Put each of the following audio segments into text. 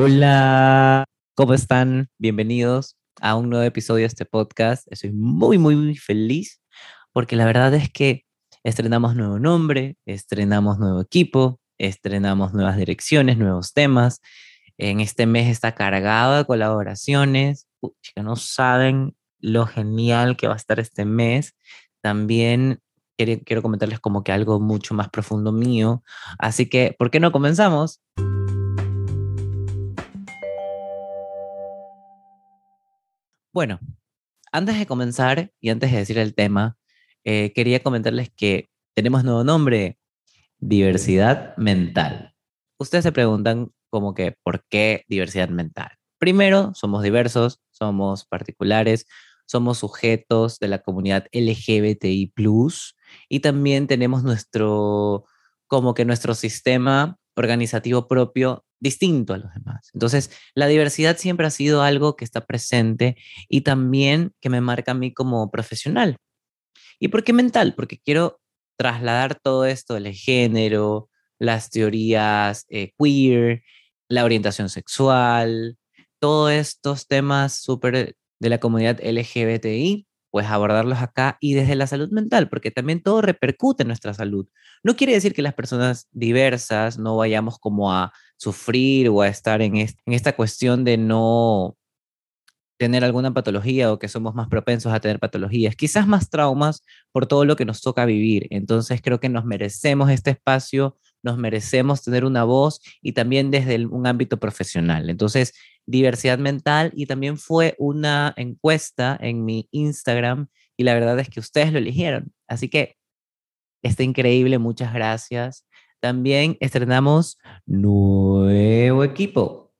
Hola, ¿cómo están? Bienvenidos a un nuevo episodio de este podcast. Estoy muy, muy, muy feliz porque la verdad es que estrenamos nuevo nombre, estrenamos nuevo equipo, estrenamos nuevas direcciones, nuevos temas. En este mes está cargado de colaboraciones. Chicas, no saben lo genial que va a estar este mes. También quiero, quiero comentarles como que algo mucho más profundo mío. Así que, ¿por qué no comenzamos? Bueno, antes de comenzar y antes de decir el tema, eh, quería comentarles que tenemos nuevo nombre, diversidad mental. Ustedes se preguntan como que, ¿por qué diversidad mental? Primero, somos diversos, somos particulares, somos sujetos de la comunidad LGBTI+, y también tenemos nuestro, como que nuestro sistema organizativo propio distinto a los demás. Entonces, la diversidad siempre ha sido algo que está presente y también que me marca a mí como profesional. ¿Y por qué mental? Porque quiero trasladar todo esto del género, las teorías eh, queer, la orientación sexual, todos estos temas súper de la comunidad LGBTI pues abordarlos acá y desde la salud mental, porque también todo repercute en nuestra salud. No quiere decir que las personas diversas no vayamos como a sufrir o a estar en, en esta cuestión de no tener alguna patología o que somos más propensos a tener patologías, quizás más traumas por todo lo que nos toca vivir. Entonces creo que nos merecemos este espacio, nos merecemos tener una voz y también desde un ámbito profesional. Entonces, diversidad mental y también fue una encuesta en mi Instagram y la verdad es que ustedes lo eligieron. Así que está increíble, muchas gracias. También estrenamos nuevo equipo.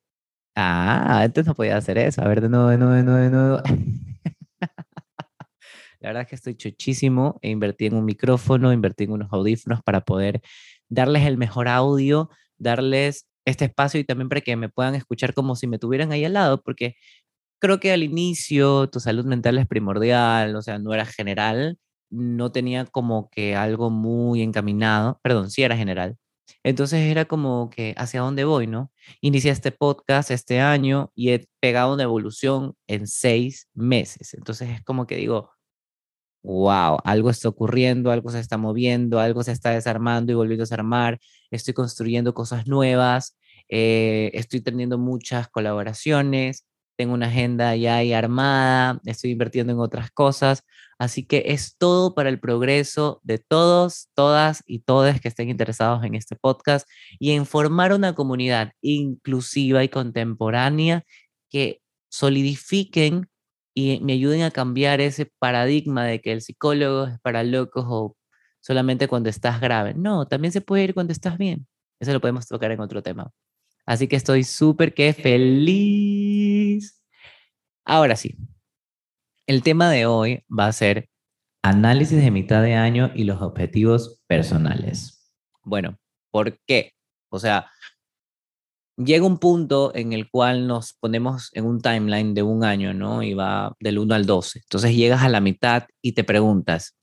Ah, antes no podía hacer eso. A ver, de nuevo, de nuevo, de nuevo, de nuevo. La verdad es que estoy chochísimo. E invertí en un micrófono, invertí en unos audífonos para poder darles el mejor audio, darles este espacio y también para que me puedan escuchar como si me tuvieran ahí al lado, porque creo que al inicio tu salud mental es primordial, o sea, no era general, no tenía como que algo muy encaminado, perdón, sí era general, entonces era como que hacia dónde voy, ¿no? Inicié este podcast este año y he pegado una evolución en seis meses. Entonces es como que digo, wow, algo está ocurriendo, algo se está moviendo, algo se está desarmando y volviendo a armar, estoy construyendo cosas nuevas, eh, estoy teniendo muchas colaboraciones, tengo una agenda ya ahí armada, estoy invirtiendo en otras cosas, así que es todo para el progreso de todos, todas y todos que estén interesados en este podcast y en formar una comunidad inclusiva y contemporánea que solidifiquen y me ayuden a cambiar ese paradigma de que el psicólogo es para locos o solamente cuando estás grave. No, también se puede ir cuando estás bien. Eso lo podemos tocar en otro tema. Así que estoy súper que feliz. Ahora sí, el tema de hoy va a ser análisis de mitad de año y los objetivos personales. Bueno, ¿por qué? O sea, llega un punto en el cual nos ponemos en un timeline de un año, ¿no? Y va del 1 al 12. Entonces llegas a la mitad y te preguntas,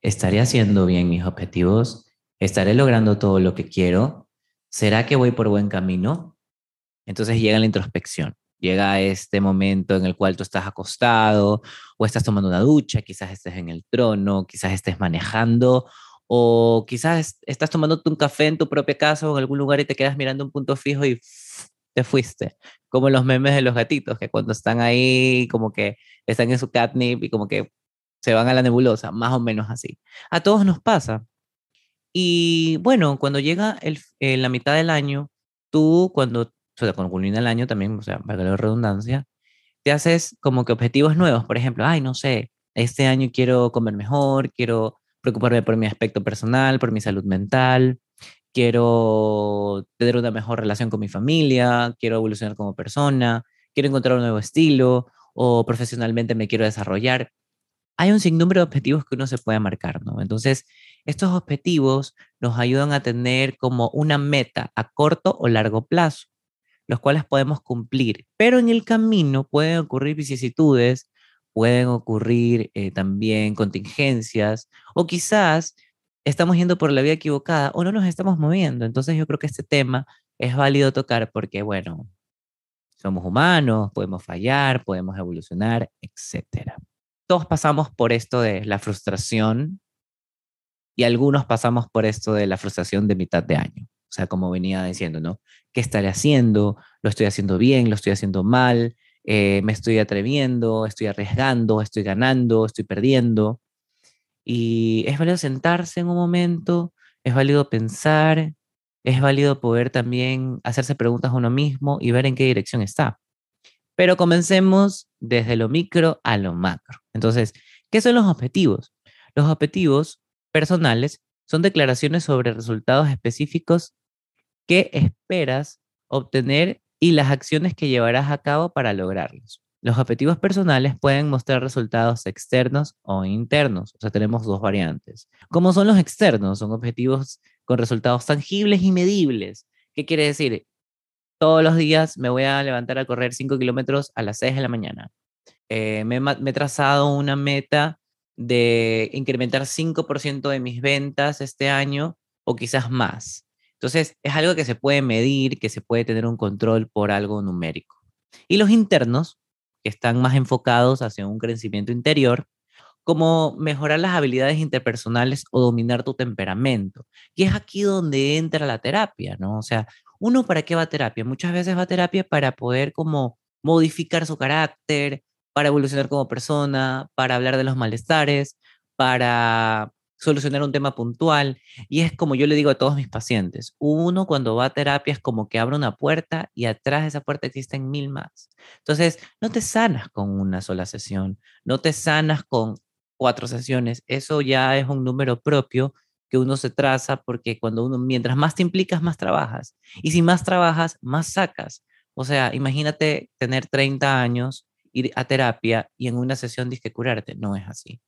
¿estaré haciendo bien mis objetivos? ¿Estaré logrando todo lo que quiero? ¿será que voy por buen camino? Entonces llega la introspección, llega este momento en el cual tú estás acostado o estás tomando una ducha, quizás estés en el trono, quizás estés manejando o quizás estás tomándote un café en tu propia casa o en algún lugar y te quedas mirando un punto fijo y te fuiste, como los memes de los gatitos, que cuando están ahí como que están en su catnip y como que se van a la nebulosa, más o menos así. A todos nos pasa. Y bueno, cuando llega el, eh, la mitad del año, tú cuando, o sea, cuando culmina el año también, o sea, para la redundancia, te haces como que objetivos nuevos. Por ejemplo, ay, no sé, este año quiero comer mejor, quiero preocuparme por mi aspecto personal, por mi salud mental, quiero tener una mejor relación con mi familia, quiero evolucionar como persona, quiero encontrar un nuevo estilo o profesionalmente me quiero desarrollar. Hay un sinnúmero de objetivos que uno se puede marcar, ¿no? Entonces, estos objetivos nos ayudan a tener como una meta a corto o largo plazo, los cuales podemos cumplir, pero en el camino pueden ocurrir vicisitudes, pueden ocurrir eh, también contingencias o quizás estamos yendo por la vía equivocada o no nos estamos moviendo. Entonces yo creo que este tema es válido tocar porque, bueno, Somos humanos, podemos fallar, podemos evolucionar, etc. Todos pasamos por esto de la frustración y algunos pasamos por esto de la frustración de mitad de año. O sea, como venía diciendo, ¿no? ¿Qué estaré haciendo? ¿Lo estoy haciendo bien? ¿Lo estoy haciendo mal? Eh, ¿Me estoy atreviendo? ¿Estoy arriesgando? ¿Estoy ganando? ¿Estoy perdiendo? Y es válido sentarse en un momento, es válido pensar, es válido poder también hacerse preguntas a uno mismo y ver en qué dirección está. Pero comencemos desde lo micro a lo macro. Entonces, ¿qué son los objetivos? Los objetivos personales son declaraciones sobre resultados específicos que esperas obtener y las acciones que llevarás a cabo para lograrlos. Los objetivos personales pueden mostrar resultados externos o internos, o sea, tenemos dos variantes. ¿Cómo son los externos? Son objetivos con resultados tangibles y medibles. ¿Qué quiere decir? Todos los días me voy a levantar a correr 5 kilómetros a las 6 de la mañana. Eh, me, me, he trazado una meta de incrementar 5% de mis ventas este año o quizás más. Entonces, es algo que se puede medir, que se puede tener un control por algo numérico. Y los internos, que están más enfocados hacia un crecimiento interior, como mejorar las habilidades interpersonales o dominar tu temperamento. Y es aquí donde entra la terapia, ¿no? O sea, uno para qué va a terapia? Muchas veces va a terapia para poder como modificar su carácter, para evolucionar como persona, para hablar de los malestares, para solucionar un tema puntual. Y es como yo le digo a todos mis pacientes, uno cuando va a terapia es como que abre una puerta y atrás de esa puerta existen mil más. Entonces, no te sanas con una sola sesión, no te sanas con cuatro sesiones, eso ya es un número propio que uno se traza porque cuando uno, mientras más te implicas, más trabajas. Y si más trabajas, más sacas. O sea, imagínate tener 30 años, ir a terapia y en una sesión disque curarte. No es así.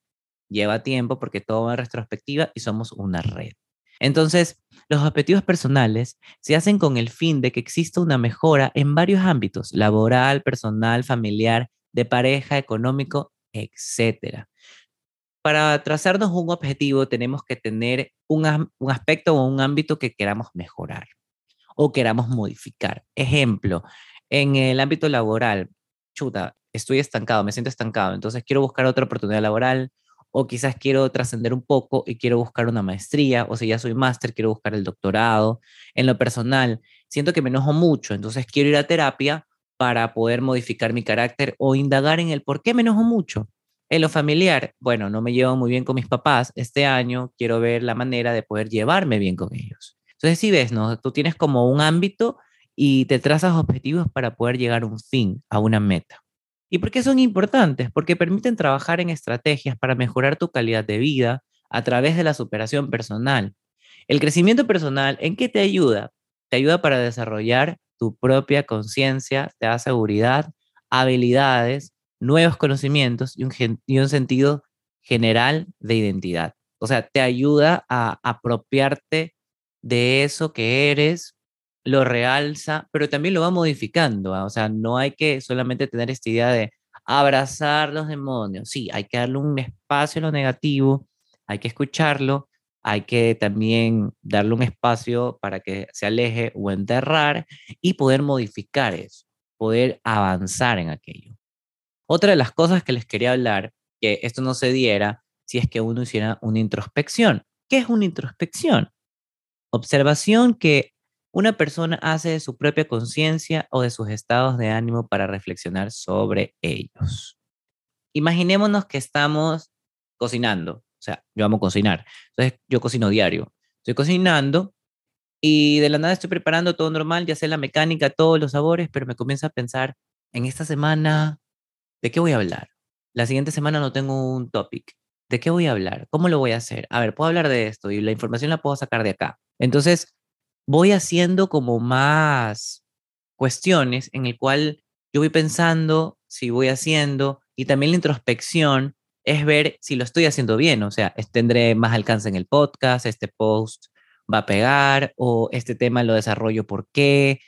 Lleva tiempo porque todo va en retrospectiva y somos una red. Entonces, los objetivos personales se hacen con el fin de que exista una mejora en varios ámbitos, laboral, personal, familiar, de pareja, económico, etcétera para trazarnos un objetivo tenemos que tener un, un aspecto o un ámbito que queramos mejorar o queramos modificar. Ejemplo, en el ámbito laboral, chuta, estoy estancado, me siento estancado, entonces quiero buscar otra oportunidad laboral o quizás quiero trascender un poco y quiero buscar una maestría, o si ya soy máster, quiero buscar el doctorado. En lo personal, siento que me enojo mucho, entonces quiero ir a terapia para poder modificar mi carácter o indagar en el por qué me enojo mucho. En lo familiar, bueno, no me llevo muy bien con mis papás. Este año quiero ver la manera de poder llevarme bien con ellos. Entonces, si ves, ¿no? Tú tienes como un ámbito y te trazas objetivos para poder llegar a un fin, a una meta. ¿Y por qué son importantes? Porque permiten trabajar en estrategias para mejorar tu calidad de vida a través de la superación personal. El crecimiento personal, ¿en qué te ayuda? Te ayuda para desarrollar tu propia conciencia, te da seguridad, habilidades nuevos conocimientos y un, sentido general de identidad. O sea, te ayuda a apropiarte de eso que eres, lo realza, pero también lo va modificando. ¿ah? O sea, no hay que solamente tener esta idea de abrazar los demonios. Sí, hay que darle un espacio a lo negativo, hay que escucharlo, hay que también darle un espacio para que se aleje o enterrar y poder modificar eso, poder avanzar en aquello. Otra de las cosas que les quería hablar, que esto no se diera si es que uno hiciera una introspección. ¿Qué es una introspección? Observación que una persona hace de su propia conciencia o de sus estados de ánimo para reflexionar sobre ellos. Imaginémonos que estamos cocinando, o sea, yo amo cocinar, entonces yo cocino diario. Estoy cocinando y de la nada estoy preparando todo normal, ya sé la mecánica, todos los sabores, pero me comienzo a pensar, en esta semana ¿De qué voy a hablar? La siguiente semana no tengo un topic. ¿De qué voy a hablar? ¿Cómo lo voy a hacer? A ver, puedo hablar de esto y la información la puedo sacar de acá. Entonces, voy haciendo como más cuestiones en el cual yo voy pensando si voy haciendo y también la introspección es ver si lo estoy haciendo bien, o sea, tendré más alcance en el podcast, este post va a pegar o este tema lo desarrollo por qué,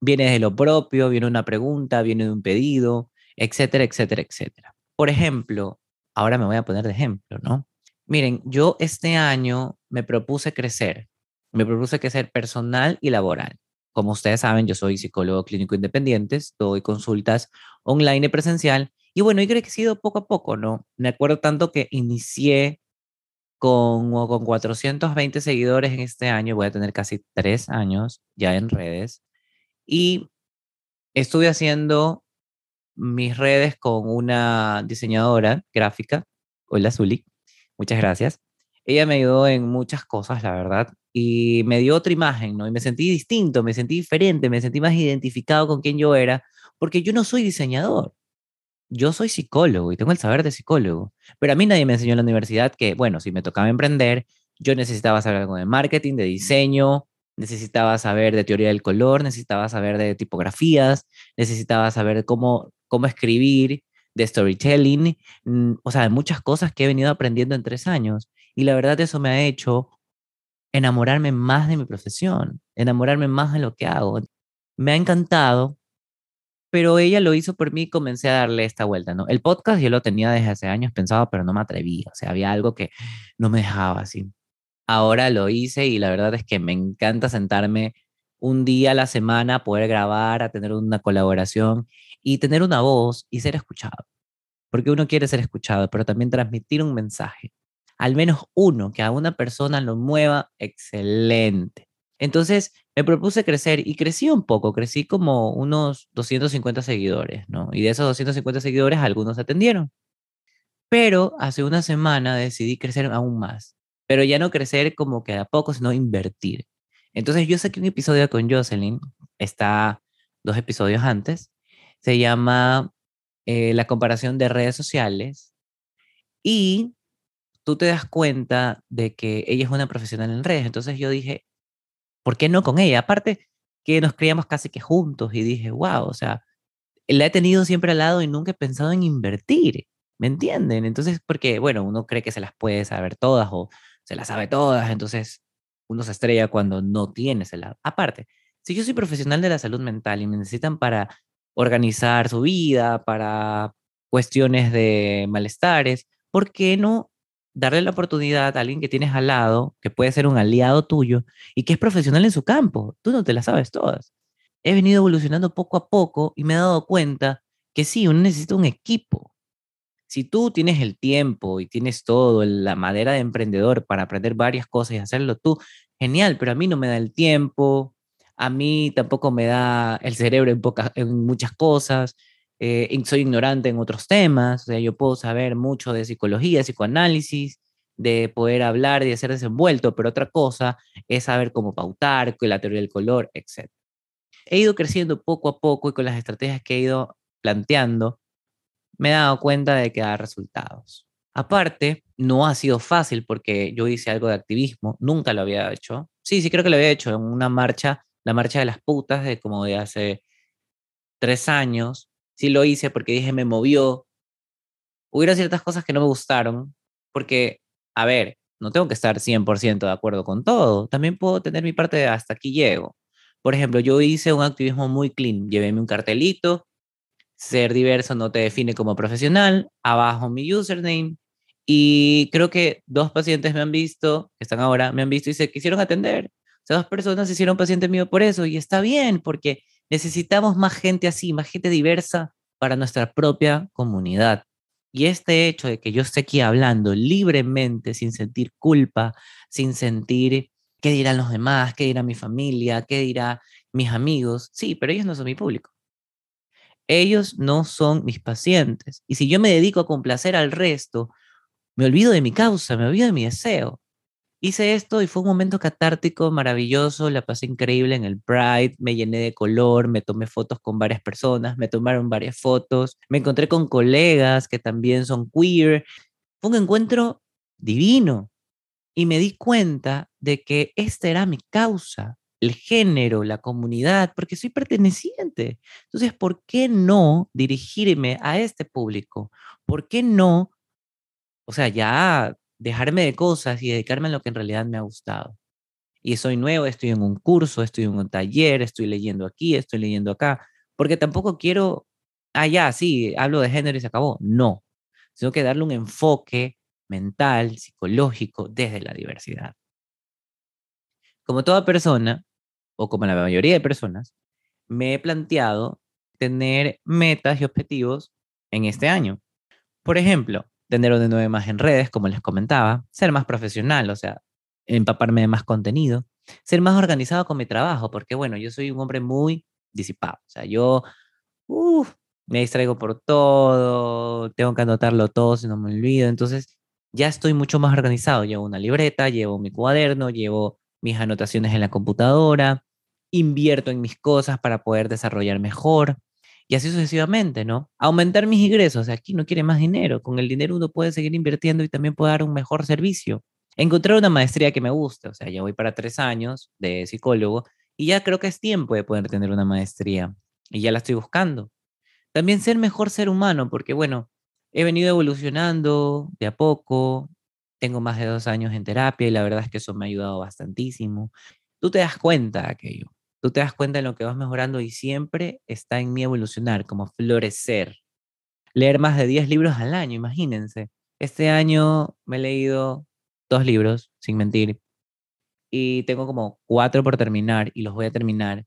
viene de lo propio, viene una pregunta, viene de un pedido, etcétera, etcétera, etcétera. Por ejemplo, ahora me voy a poner de ejemplo, ¿no? Miren, yo este año me propuse crecer, me propuse crecer personal y laboral. como ustedes saben, yo soy psicólogo clínico independiente, doy consultas online y presencial. Y bueno, he crecido poco a poco, ¿no? Me acuerdo tanto que inicié con, con 420 seguidores en este año, voy a tener casi tres años ya en redes. Y estuve haciendo mis redes con una diseñadora gráfica, Hola Zuli, muchas gracias. Ella me ayudó en muchas cosas, la verdad, y me dio otra imagen, ¿no? Y me sentí distinto, me sentí diferente, me sentí más identificado con quien yo era, porque yo no soy diseñador. Yo soy psicólogo y tengo el saber de psicólogo, pero a mí nadie me enseñó en la universidad que, bueno, si me tocaba emprender, yo necesitaba saber algo de marketing, de diseño, necesitaba saber de teoría del color, necesitaba saber de tipografías, necesitaba saber cómo, cómo escribir, de storytelling, mm, o sea, de muchas cosas que he venido aprendiendo en tres años. Y la verdad eso me ha hecho enamorarme más de mi profesión, enamorarme más de lo que hago. Me ha encantado, pero ella lo hizo por mí y comencé a darle esta vuelta, ¿no? El podcast yo lo tenía desde hace años pensado, pero no me atrevía, o sea, había algo que no me dejaba así. Ahora lo hice y la verdad es que me encanta sentarme un día a la semana, poder grabar, a tener una colaboración y tener una voz y ser escuchado. Porque uno quiere ser escuchado, pero también transmitir un mensaje. Al menos uno, que a una persona lo mueva, excelente. Entonces me propuse crecer y crecí un poco, crecí como unos 250 seguidores, ¿no? Y de esos 250 seguidores algunos atendieron. Pero hace una semana decidí crecer aún más, pero ya no crecer como que a poco, sino invertir. Entonces yo saqué un episodio con Jocelyn, está dos episodios antes, se llama eh, La comparación de redes sociales y tú te das cuenta de que ella es una profesional en redes. Entonces yo dije, ¿por qué no con ella? Aparte que nos criamos casi que juntos y dije, wow, o sea, la he tenido siempre al lado y nunca he pensado en invertir, ¿me entienden? Entonces, porque, bueno, uno cree que se las puede saber todas o se las sabe todas, entonces uno se estrella cuando no tiene ese lado. Aparte, si yo soy profesional de la salud mental y me necesitan para organizar su vida, para cuestiones de malestares, ¿por qué no darle la oportunidad a alguien que tienes al lado, que puede ser un aliado tuyo y que es profesional en su campo. Tú no te las sabes todas. He venido evolucionando poco a poco y me he dado cuenta que sí, uno necesita un equipo. Si tú tienes el tiempo y tienes todo, la madera de emprendedor para aprender varias cosas y hacerlo tú, genial, pero a mí no me da el tiempo, a mí tampoco me da el cerebro en, en muchas cosas, eh, soy ignorante en otros temas, o sea, yo puedo saber mucho de psicología, psicoanálisis, de poder hablar y de ser desenvuelto, pero otra cosa es saber cómo pautar, la teoría del color, etc. He ido creciendo poco a poco y con las estrategias que he ido planteando, me he dado cuenta de que da resultados. Aparte, no ha sido fácil porque yo hice algo de activismo, nunca lo había hecho. Sí, sí creo que lo había hecho en una marcha, la marcha de las putas de como de hace tres años, sí lo hice porque dije, me movió. Hubiera ciertas cosas que no me gustaron, porque, a ver, no tengo que estar 100% de acuerdo con todo. También puedo tener mi parte de hasta aquí llego. Por ejemplo, yo hice un activismo muy clean. Llevéme un cartelito. Ser diverso no te define como profesional. Abajo mi username. Y creo que dos pacientes me han visto, que están ahora, me han visto y se quisieron atender. O sea, dos personas se hicieron paciente mío por eso. Y está bien, porque Necesitamos más gente así, más gente diversa para nuestra propia comunidad. Y este hecho de que yo esté aquí hablando libremente, sin sentir culpa, sin sentir qué dirán los demás, qué dirá mi familia, qué dirá mis amigos, sí, pero ellos no son mi público. Ellos no son mis pacientes. Y si yo me dedico a complacer al resto, me olvido de mi causa, me olvido de mi deseo. Hice esto y fue un momento catártico, maravilloso, la pasé increíble en el Pride, me llené de color, me tomé fotos con varias personas, me tomaron varias fotos, me encontré con colegas que también son queer. Fue un encuentro divino y me di cuenta de que esta era mi causa, el género, la comunidad, porque soy perteneciente. Entonces, ¿por qué no dirigirme a este público? ¿Por qué no? O sea, ya dejarme de cosas y dedicarme a lo que en realidad me ha gustado. Y soy nuevo, estoy en un curso, estoy en un taller, estoy leyendo aquí, estoy leyendo acá, porque tampoco quiero, ah, ya, sí, hablo de género y se acabó. No, sino que darle un enfoque mental, psicológico, desde la diversidad. Como toda persona, o como la mayoría de personas, me he planteado tener metas y objetivos en este año. Por ejemplo, tener un de nueve más en redes, como les comentaba, ser más profesional, o sea, empaparme de más contenido, ser más organizado con mi trabajo, porque bueno, yo soy un hombre muy disipado, o sea, yo me distraigo por todo, tengo que anotarlo todo si no me olvido, entonces ya estoy mucho más organizado, llevo una libreta, llevo mi cuaderno, llevo mis anotaciones en la computadora, invierto en mis cosas para poder desarrollar mejor y así sucesivamente, ¿no? Aumentar mis ingresos, aquí no quiere más dinero, con el dinero uno puede seguir invirtiendo y también puede dar un mejor servicio. Encontrar una maestría que me guste, o sea, ya voy para tres años de psicólogo y ya creo que es tiempo de poder tener una maestría y ya la estoy buscando. También ser mejor ser humano, porque bueno, he venido evolucionando de a poco, tengo más de dos años en terapia y la verdad es que eso me ha ayudado bastantísimo. Tú te das cuenta de aquello tú te das cuenta de lo que vas mejorando y siempre está en mí evolucionar, como florecer. Leer más de 10 libros al año, imagínense. Este año me he leído dos libros, sin mentir, y tengo como cuatro por terminar y los voy a terminar,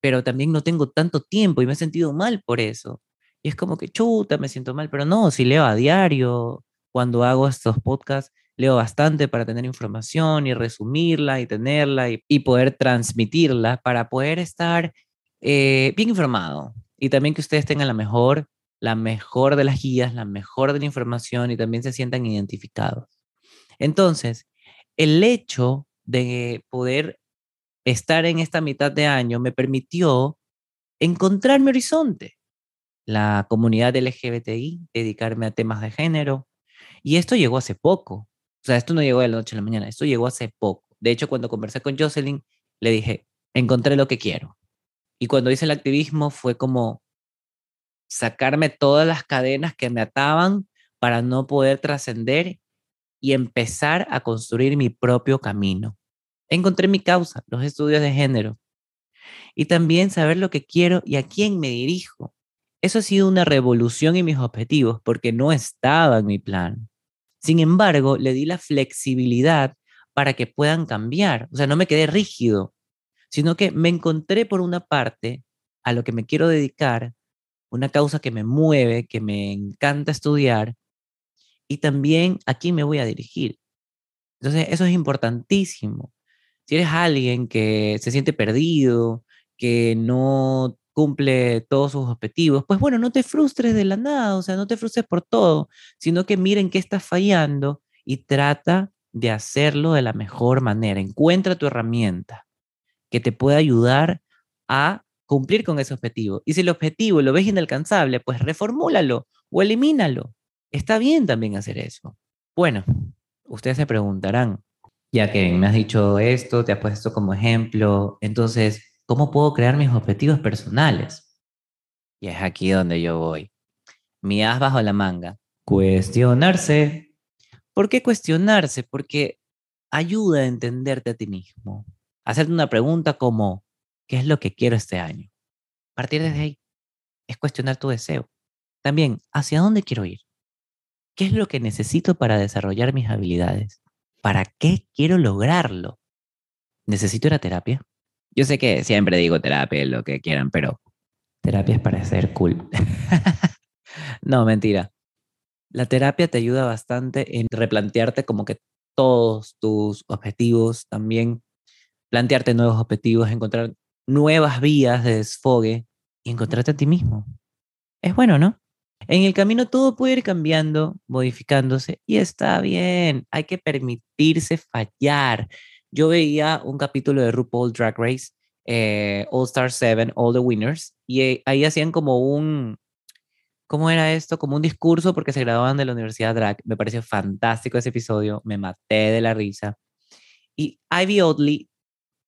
pero también no tengo tanto tiempo y me he sentido mal por eso. Y es como que chuta, me siento mal, pero no, si leo a diario, cuando hago estos podcasts, leo bastante para tener información y resumirla y tenerla y, poder transmitirla para poder estar eh, bien informado y también que ustedes tengan la mejor, la mejor de las guías, la mejor de la información y también se sientan identificados. Entonces, el hecho de poder estar en esta mitad de año me permitió encontrar mi horizonte, la comunidad LGBTI, dedicarme a temas de género. Y esto llegó hace poco. Sea, esto no llegó de la noche a la mañana, esto llegó hace poco. De hecho, cuando conversé con Jocelyn, le dije, encontré lo que quiero. Y cuando hice el activismo fue como sacarme todas las cadenas que me ataban para no poder trascender y empezar a construir mi propio camino. Encontré mi causa, los estudios de género. Y también saber lo que quiero y a quién me dirijo. Eso ha sido una revolución en mis objetivos porque no estaba en mi plan. Sin embargo, le di la flexibilidad para que puedan cambiar. O sea, no me quedé rígido, sino que me encontré por una parte a lo que me quiero dedicar, una causa que me mueve, que me encanta estudiar, y también a quién me voy a dirigir. Entonces, eso es importantísimo. Si eres alguien que se siente perdido, que no cumple todos sus objetivos, pues bueno, no te frustres de la nada, o sea, no te frustres por todo, sino que miren qué estás fallando y trata de hacerlo de la mejor manera. Encuentra tu herramienta que te pueda ayudar a cumplir con ese objetivo. Y si el objetivo lo ves inalcanzable, pues reformúlalo o elimínalo. Está bien también hacer eso. Bueno, ustedes se preguntarán, ya que me has dicho esto, te has puesto como ejemplo, entonces, ¿Cómo puedo crear mis objetivos personales? Y es aquí donde yo voy. Mi as bajo la manga. Cuestionarse. ¿Por qué cuestionarse? Porque ayuda a entenderte a ti mismo. Hacerte una pregunta como, ¿qué es lo que quiero este año? Partir desde ahí es cuestionar tu deseo. También, ¿hacia dónde quiero ir? ¿Qué es lo que necesito para desarrollar mis habilidades? ¿Para qué quiero lograrlo? ¿Necesito ir a terapia? Yo sé que siempre digo terapia, lo que quieran, pero terapia es para ser cool. no, mentira. La terapia te ayuda bastante en replantearte como que todos tus objetivos, también plantearte nuevos objetivos, encontrar nuevas vías de desfogue y encontrarte a ti mismo. Es bueno, ¿no? En el camino todo puede ir cambiando, modificándose y está bien. Hay que permitirse fallar yo veía un capítulo de RuPaul Drag Race, eh, All Star 7, All the Winners, y eh, ahí hacían como un, ¿cómo era esto? Como un discurso porque se graduaban de la Universidad Drag. Me pareció fantástico ese episodio, me maté de la risa. Y Ivy Oddly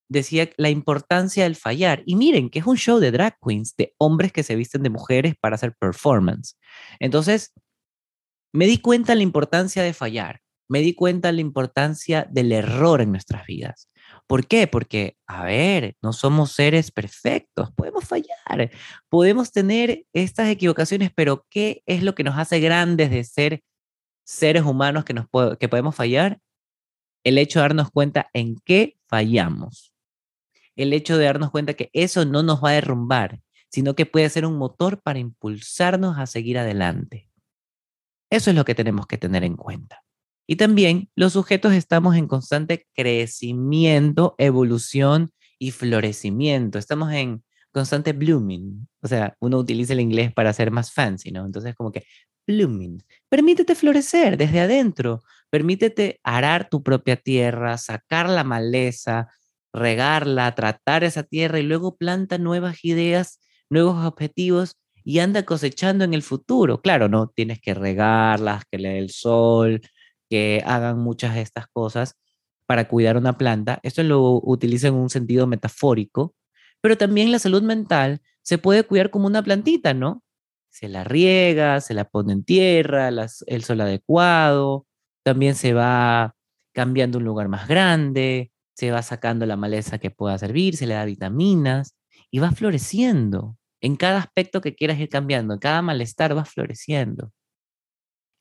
decía la importancia del fallar. Y miren, que es un show de drag queens, de hombres que se visten de mujeres para hacer performance. Entonces, me di cuenta la importancia de fallar me di cuenta de la importancia del error en nuestras vidas. ¿Por qué? Porque, a ver, no somos seres perfectos, podemos fallar, podemos tener estas equivocaciones, pero ¿qué es lo que nos hace grandes de ser seres humanos que, nos que podemos fallar? El hecho de darnos cuenta en qué fallamos. el hecho de darnos cuenta que eso no nos va a derrumbar, sino que puede ser un motor para impulsarnos a seguir adelante. Eso es lo que tenemos que tener en cuenta. Y también los sujetos estamos en constante crecimiento, evolución y florecimiento. Estamos en constante blooming. O sea, uno utiliza el inglés para ser más fancy, ¿no? Entonces, como que blooming. Permítete florecer desde adentro. Permítete arar tu propia tierra, sacar la maleza, regarla, tratar esa tierra y luego planta nuevas ideas, nuevos objetivos y anda cosechando en el futuro. Claro, no tienes que regarlas, que le dé el sol, que hagan muchas de estas cosas para cuidar una planta. Esto lo utiliza en un sentido metafórico, pero también la salud mental se puede cuidar como una plantita, ¿no? Se la riega, se la pone en tierra, el sol adecuado, también se va cambiando un lugar más grande, se va sacando la maleza que pueda servir, se le da vitaminas y va floreciendo. En cada aspecto que quieras ir cambiando, en cada malestar va floreciendo.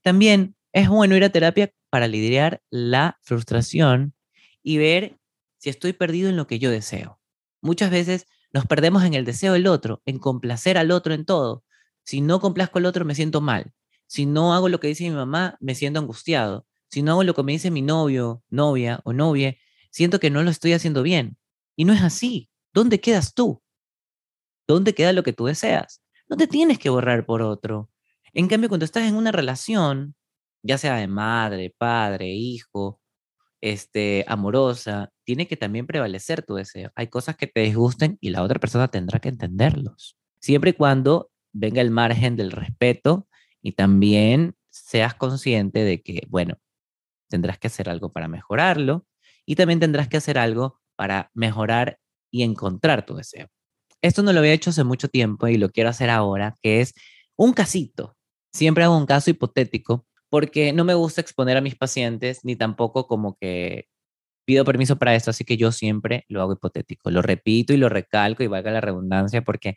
También es bueno ir a terapia para lidiar la frustración y ver si estoy perdido en lo que yo deseo. Muchas veces nos perdemos en el deseo del otro, en complacer al otro en todo. Si no complazco al otro, me siento mal. Si no hago lo que dice mi mamá, me siento angustiado. Si no hago lo que me dice mi novio, novia o novia, siento que no lo estoy haciendo bien. Y no es así. ¿Dónde quedas tú? ¿Dónde queda lo que tú deseas? No te tienes que borrar por otro. En cambio, cuando estás en una relación, ya sea de madre, padre, hijo, este, amorosa, tiene que también prevalecer tu deseo. Hay cosas que te disgusten y la otra persona tendrá que entenderlos. Siempre y cuando venga el margen del respeto y también seas consciente de que, bueno, tendrás que hacer algo para mejorarlo y también tendrás que hacer algo para mejorar y encontrar tu deseo. Esto no lo había hecho hace mucho tiempo y lo quiero hacer ahora, que es un casito. Siempre hago un caso hipotético porque no me gusta exponer a mis pacientes ni tampoco como que pido permiso para esto, así que yo siempre lo hago hipotético, lo repito y lo recalco y valga la redundancia porque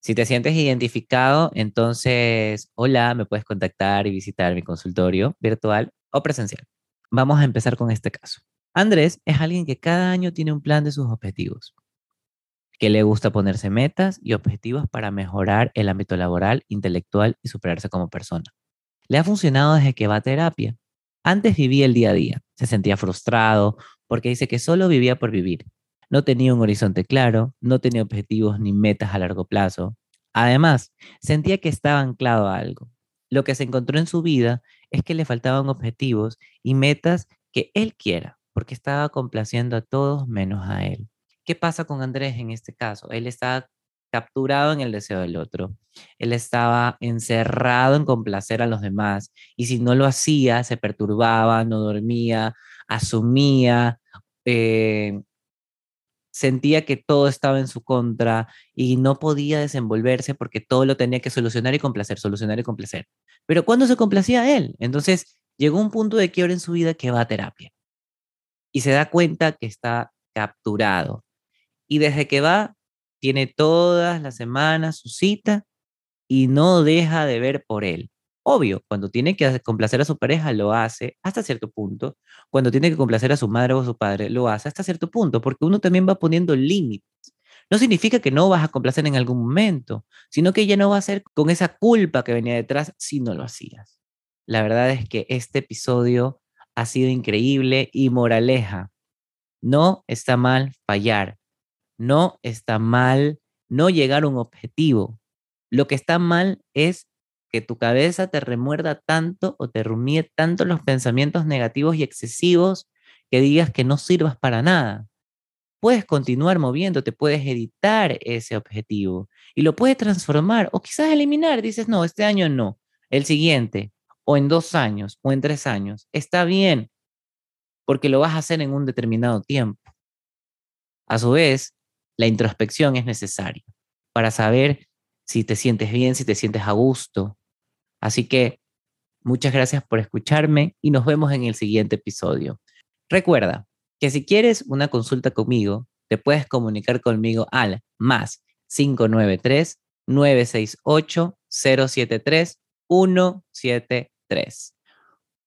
si te sientes identificado, entonces, hola, me puedes contactar y visitar mi consultorio virtual o presencial. Vamos a empezar con este caso. Andrés es alguien que cada año tiene un plan de sus objetivos, que le gusta ponerse metas y objetivos para mejorar el ámbito laboral, intelectual y superarse como persona. Le ha funcionado desde que va a terapia. Antes vivía el día a día, se sentía frustrado porque dice que solo vivía por vivir. No tenía un horizonte claro, no tenía objetivos ni metas a largo plazo. Además, sentía que estaba anclado a algo. Lo que se encontró en su vida es que le faltaban objetivos y metas que él quiera, porque estaba complaciendo a todos menos a él. ¿Qué pasa con Andrés en este caso? Él estaba capturado en el deseo del otro. Él estaba encerrado en complacer a los demás y si no lo hacía, se perturbaba, no dormía, asumía, eh, sentía que todo estaba en su contra y no podía desenvolverse porque todo lo tenía que solucionar y complacer, solucionar y complacer. Pero ¿cuándo se complacía él? Entonces llegó un punto de quiebra en su vida que va a terapia y se da cuenta que está capturado. Y desde que va, tiene todas las semanas su cita y no deja de ver por él. Obvio, cuando tiene que complacer a su pareja, lo hace hasta cierto punto. Cuando tiene que complacer a su madre o a su padre, lo hace hasta cierto punto, porque uno también va poniendo límites. No significa que no vas a complacer en algún momento, sino que ya no va a ser con esa culpa que venía detrás si no lo hacías. La verdad es que este episodio ha sido increíble y moraleja. No está mal fallar, no está mal no llegar a un objetivo. Lo que está mal es que tu cabeza te remuerda tanto o te rumíe tanto los pensamientos negativos y excesivos que digas que no sirvas para nada. Puedes continuar moviéndote, puedes editar ese objetivo y lo puedes transformar o quizás eliminar. Dices, no, este año no, el siguiente, o en dos años, o en tres años. Está bien, porque lo vas a hacer en un determinado tiempo. A su vez, la introspección es necesaria para saber si te sientes bien, si te sientes a gusto. Así que muchas gracias por escucharme y nos vemos en el siguiente episodio. Recuerda que si quieres una consulta conmigo, te puedes comunicar conmigo al más 593 968 073 173.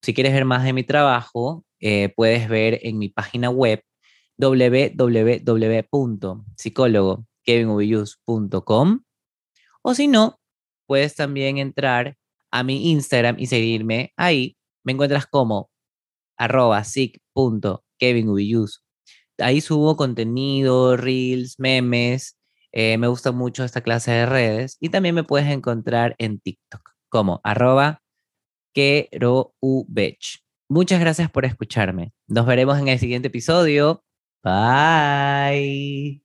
Si quieres ver más de mi trabajo, eh, puedes ver en mi página web www.psicólogokevinubillus.com o si no, puedes también entrar a mi Instagram y seguirme ahí. Me encuentras como arroba Ahí subo contenido, reels, memes. Eh, me gusta mucho esta clase de redes. Y también me puedes encontrar en TikTok como arroba Muchas gracias por escucharme. Nos veremos en el siguiente episodio. Bye.